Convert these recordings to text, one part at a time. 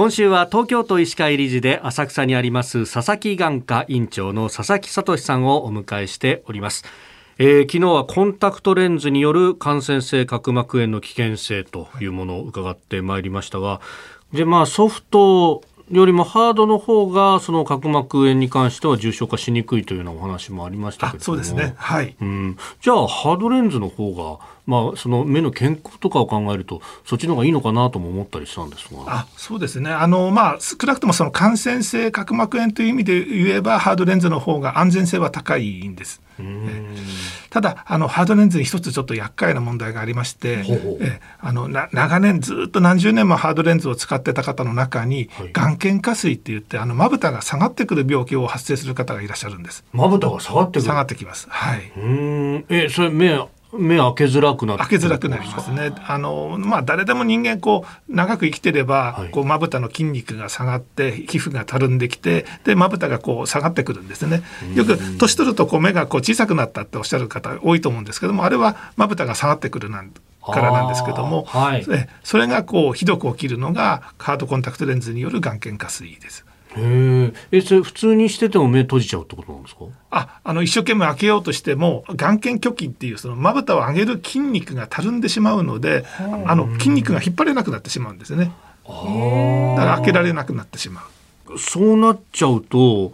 今週は東京都医師会理事で浅草にあります佐々木眼科院長の佐々木聡さんをお迎えしております。えー、昨日はコンタクトレンズによる感染性角膜炎の危険性というものを伺ってまいりましたが、でまあソフトよりもハードの方がその角膜炎に関しては重症化しにくいというようなお話もありましたけどそうですね。はい。うん。じゃあハードレンズの方がまあ、その目の健康とかを考えるとそっちの方がいいのかなとも思ったりしたんですが。あそうですね。あの、まあ、少なくともその感染性角膜炎という意味で言えばハードレンズの方が安全性は高いんです。ただあのハードレンズに一つちょっと厄介な問題がありましてえあの長年ずっと何十年もハードレンズを使ってた方の中に、はい、眼瞼下垂って言ってあのまぶたが下がってくる病気を発生する方がいらっしゃるんです。まぶたが下がってくる。下がってきます。はい。うん。えそれ目目開けづらくな開けづらくなりますね。あのまあ誰でも人間こう長く生きてれば、はい、こうまぶたの筋肉が下がって皮膚がたるんできてでまぶたがこう下がってくるんですね。よく年取るとこう目がこう小さくなったっておっしゃる方多いと思うんですけどもあれはまぶたが下がってくるなんからなんですけども、はい、それがこうひどく起きるのがカードコンタクトレンズによる眼瞼下垂です。へえそれ普通にしてても目閉じちゃうってことなんですか？ああの一生懸命開けようとしても眼瞼虚筋っていうそのまぶたを上げる筋肉がたるんでしまうのであ。の筋肉が引っ張れなくなってしまうんですね。だから開けられなくなってしまう。そうなっちゃうと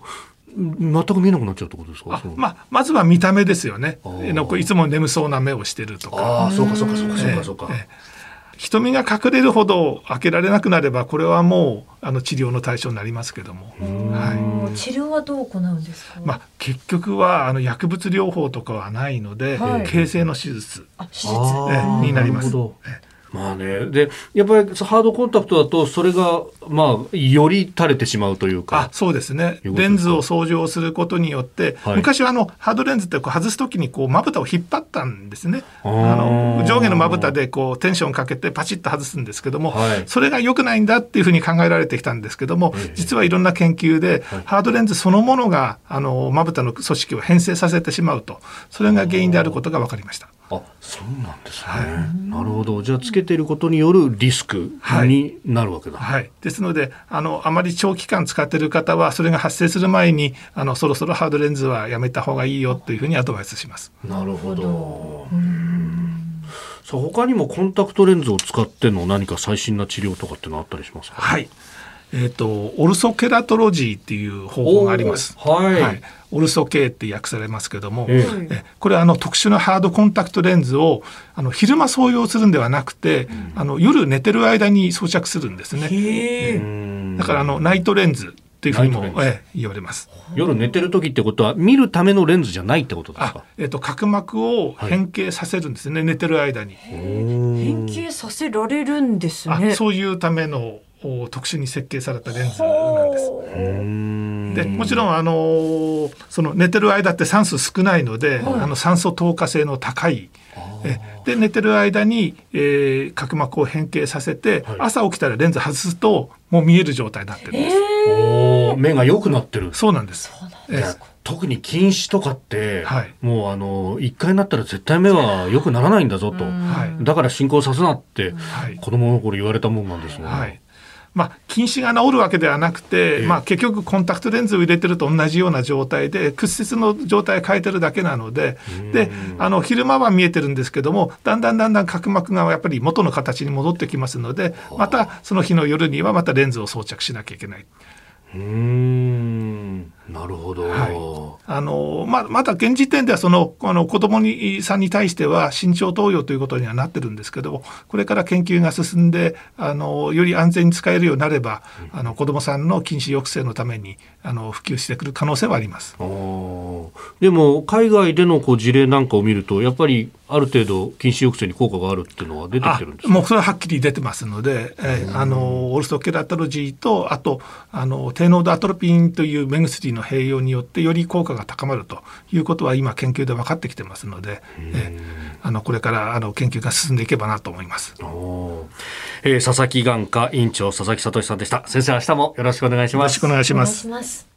全く見えなくなっちゃうってことですか？まあ、まずは見た目ですよね。いつも眠そうな目をしてるとか。あそうかそうかそうかそうかそうか、ええ瞳が隠れるほど開けられなくなればこれはもうあの治療の対象になりますけども、はい、治療はどう行うんですか、まあ、結局はあの薬物療法とかはないので、はい、形成の手術。になります。まあね、でやっぱりハードコンタクトだとそれがまあより垂れてしまうというか。そうですね。レンズを掃除をすることによって、はい、昔はあのハードレンズってこう外す時にこうまぶたを引っ張ったんですね。あの上下のまぶたでこうテンションかけてパチッと外すんですけども、はい、それが良くないんだっていうふうに考えられてきたんですけども、実はいろんな研究で、はい、ハードレンズそのものがあのまぶたの組織を変性させてしまうとそれが原因であることが分かりました。あそうなんですね、はい、なるほど。じゃあつけていることによるリスクになるわけだ、はい、はい、ですのであのあまり長期間使っている方はそれが発生する前にあのそろそろハードレンズはやめた方がいいよというふうにアドバイスします。なるほど。さあ他にもコンタクトレンズを使っての何か最新な治療とかってのあったりしますか？はいえーと、オルソケラトロジーっていう方法があります。はい、はい、オルソケって訳されますけども、えー、これはあの特殊なハードコンタクトレンズをあの昼間装用するんではなくて、うん、あの夜寝てる間に装着するんですね。えー、だからあのナイトレンズっていうふうにも、えー、言われます。夜寝てる時ってことは見るためのレンズじゃないってことですか？えっ、ー、と角膜を変形させるんですね、はい、寝てる間に。変形させられるんですね。そういうための特殊に設計されたレンズなんです。でもちろんあのその寝てる間って酸素少ないので、はい、あの酸素透過性の高い。えで寝てる間に、えー、角膜を変形させて、はい、朝起きたらレンズ外すともう見える状態になってるんです。えー、目が良くなってる。そうなんです。えー特に近視とかって、はい、もうあの一回なったら絶対目は良くならないんだぞと、だから進行さすなって、はい、子供の頃言われたもんなんですね。はいまあ、近視が治るわけではなくて、まあ、結局コンタクトレンズを入れてると同じような状態で屈折の状態を変えてるだけなのでであの昼間は見えてるんですけどもだんだんだんだん角膜がやっぱり元の形に戻ってきますのでまたその日の夜にはまたレンズを装着しなきゃいけない。うん。なるほど、はい、あのままだ現時点ではそのあの子どもにさんに対しては慎重投与ということにはなってるんですけどもこれから研究が進んであのより安全に使えるようになれば、あの子どもさんの禁止抑制のためにあの普及してくる可能性はあります。でも海外でのこう事例なんかを見るとやっぱりある程度近視抑制に効果があるっていうのは出てきてるんですもうそれははっきり出てますので、えー、あのオルストケラトロジーとあとあの低濃度アトロピンという目薬の併用によってより効果が高まるということは今研究で分かってきてますので、えー、あのこれからあの研究が進んでいけばなと思います。えー、佐々木眼科院長佐々木聡さんでした。先生明日もよろしくお願いします。よろしくお願いします。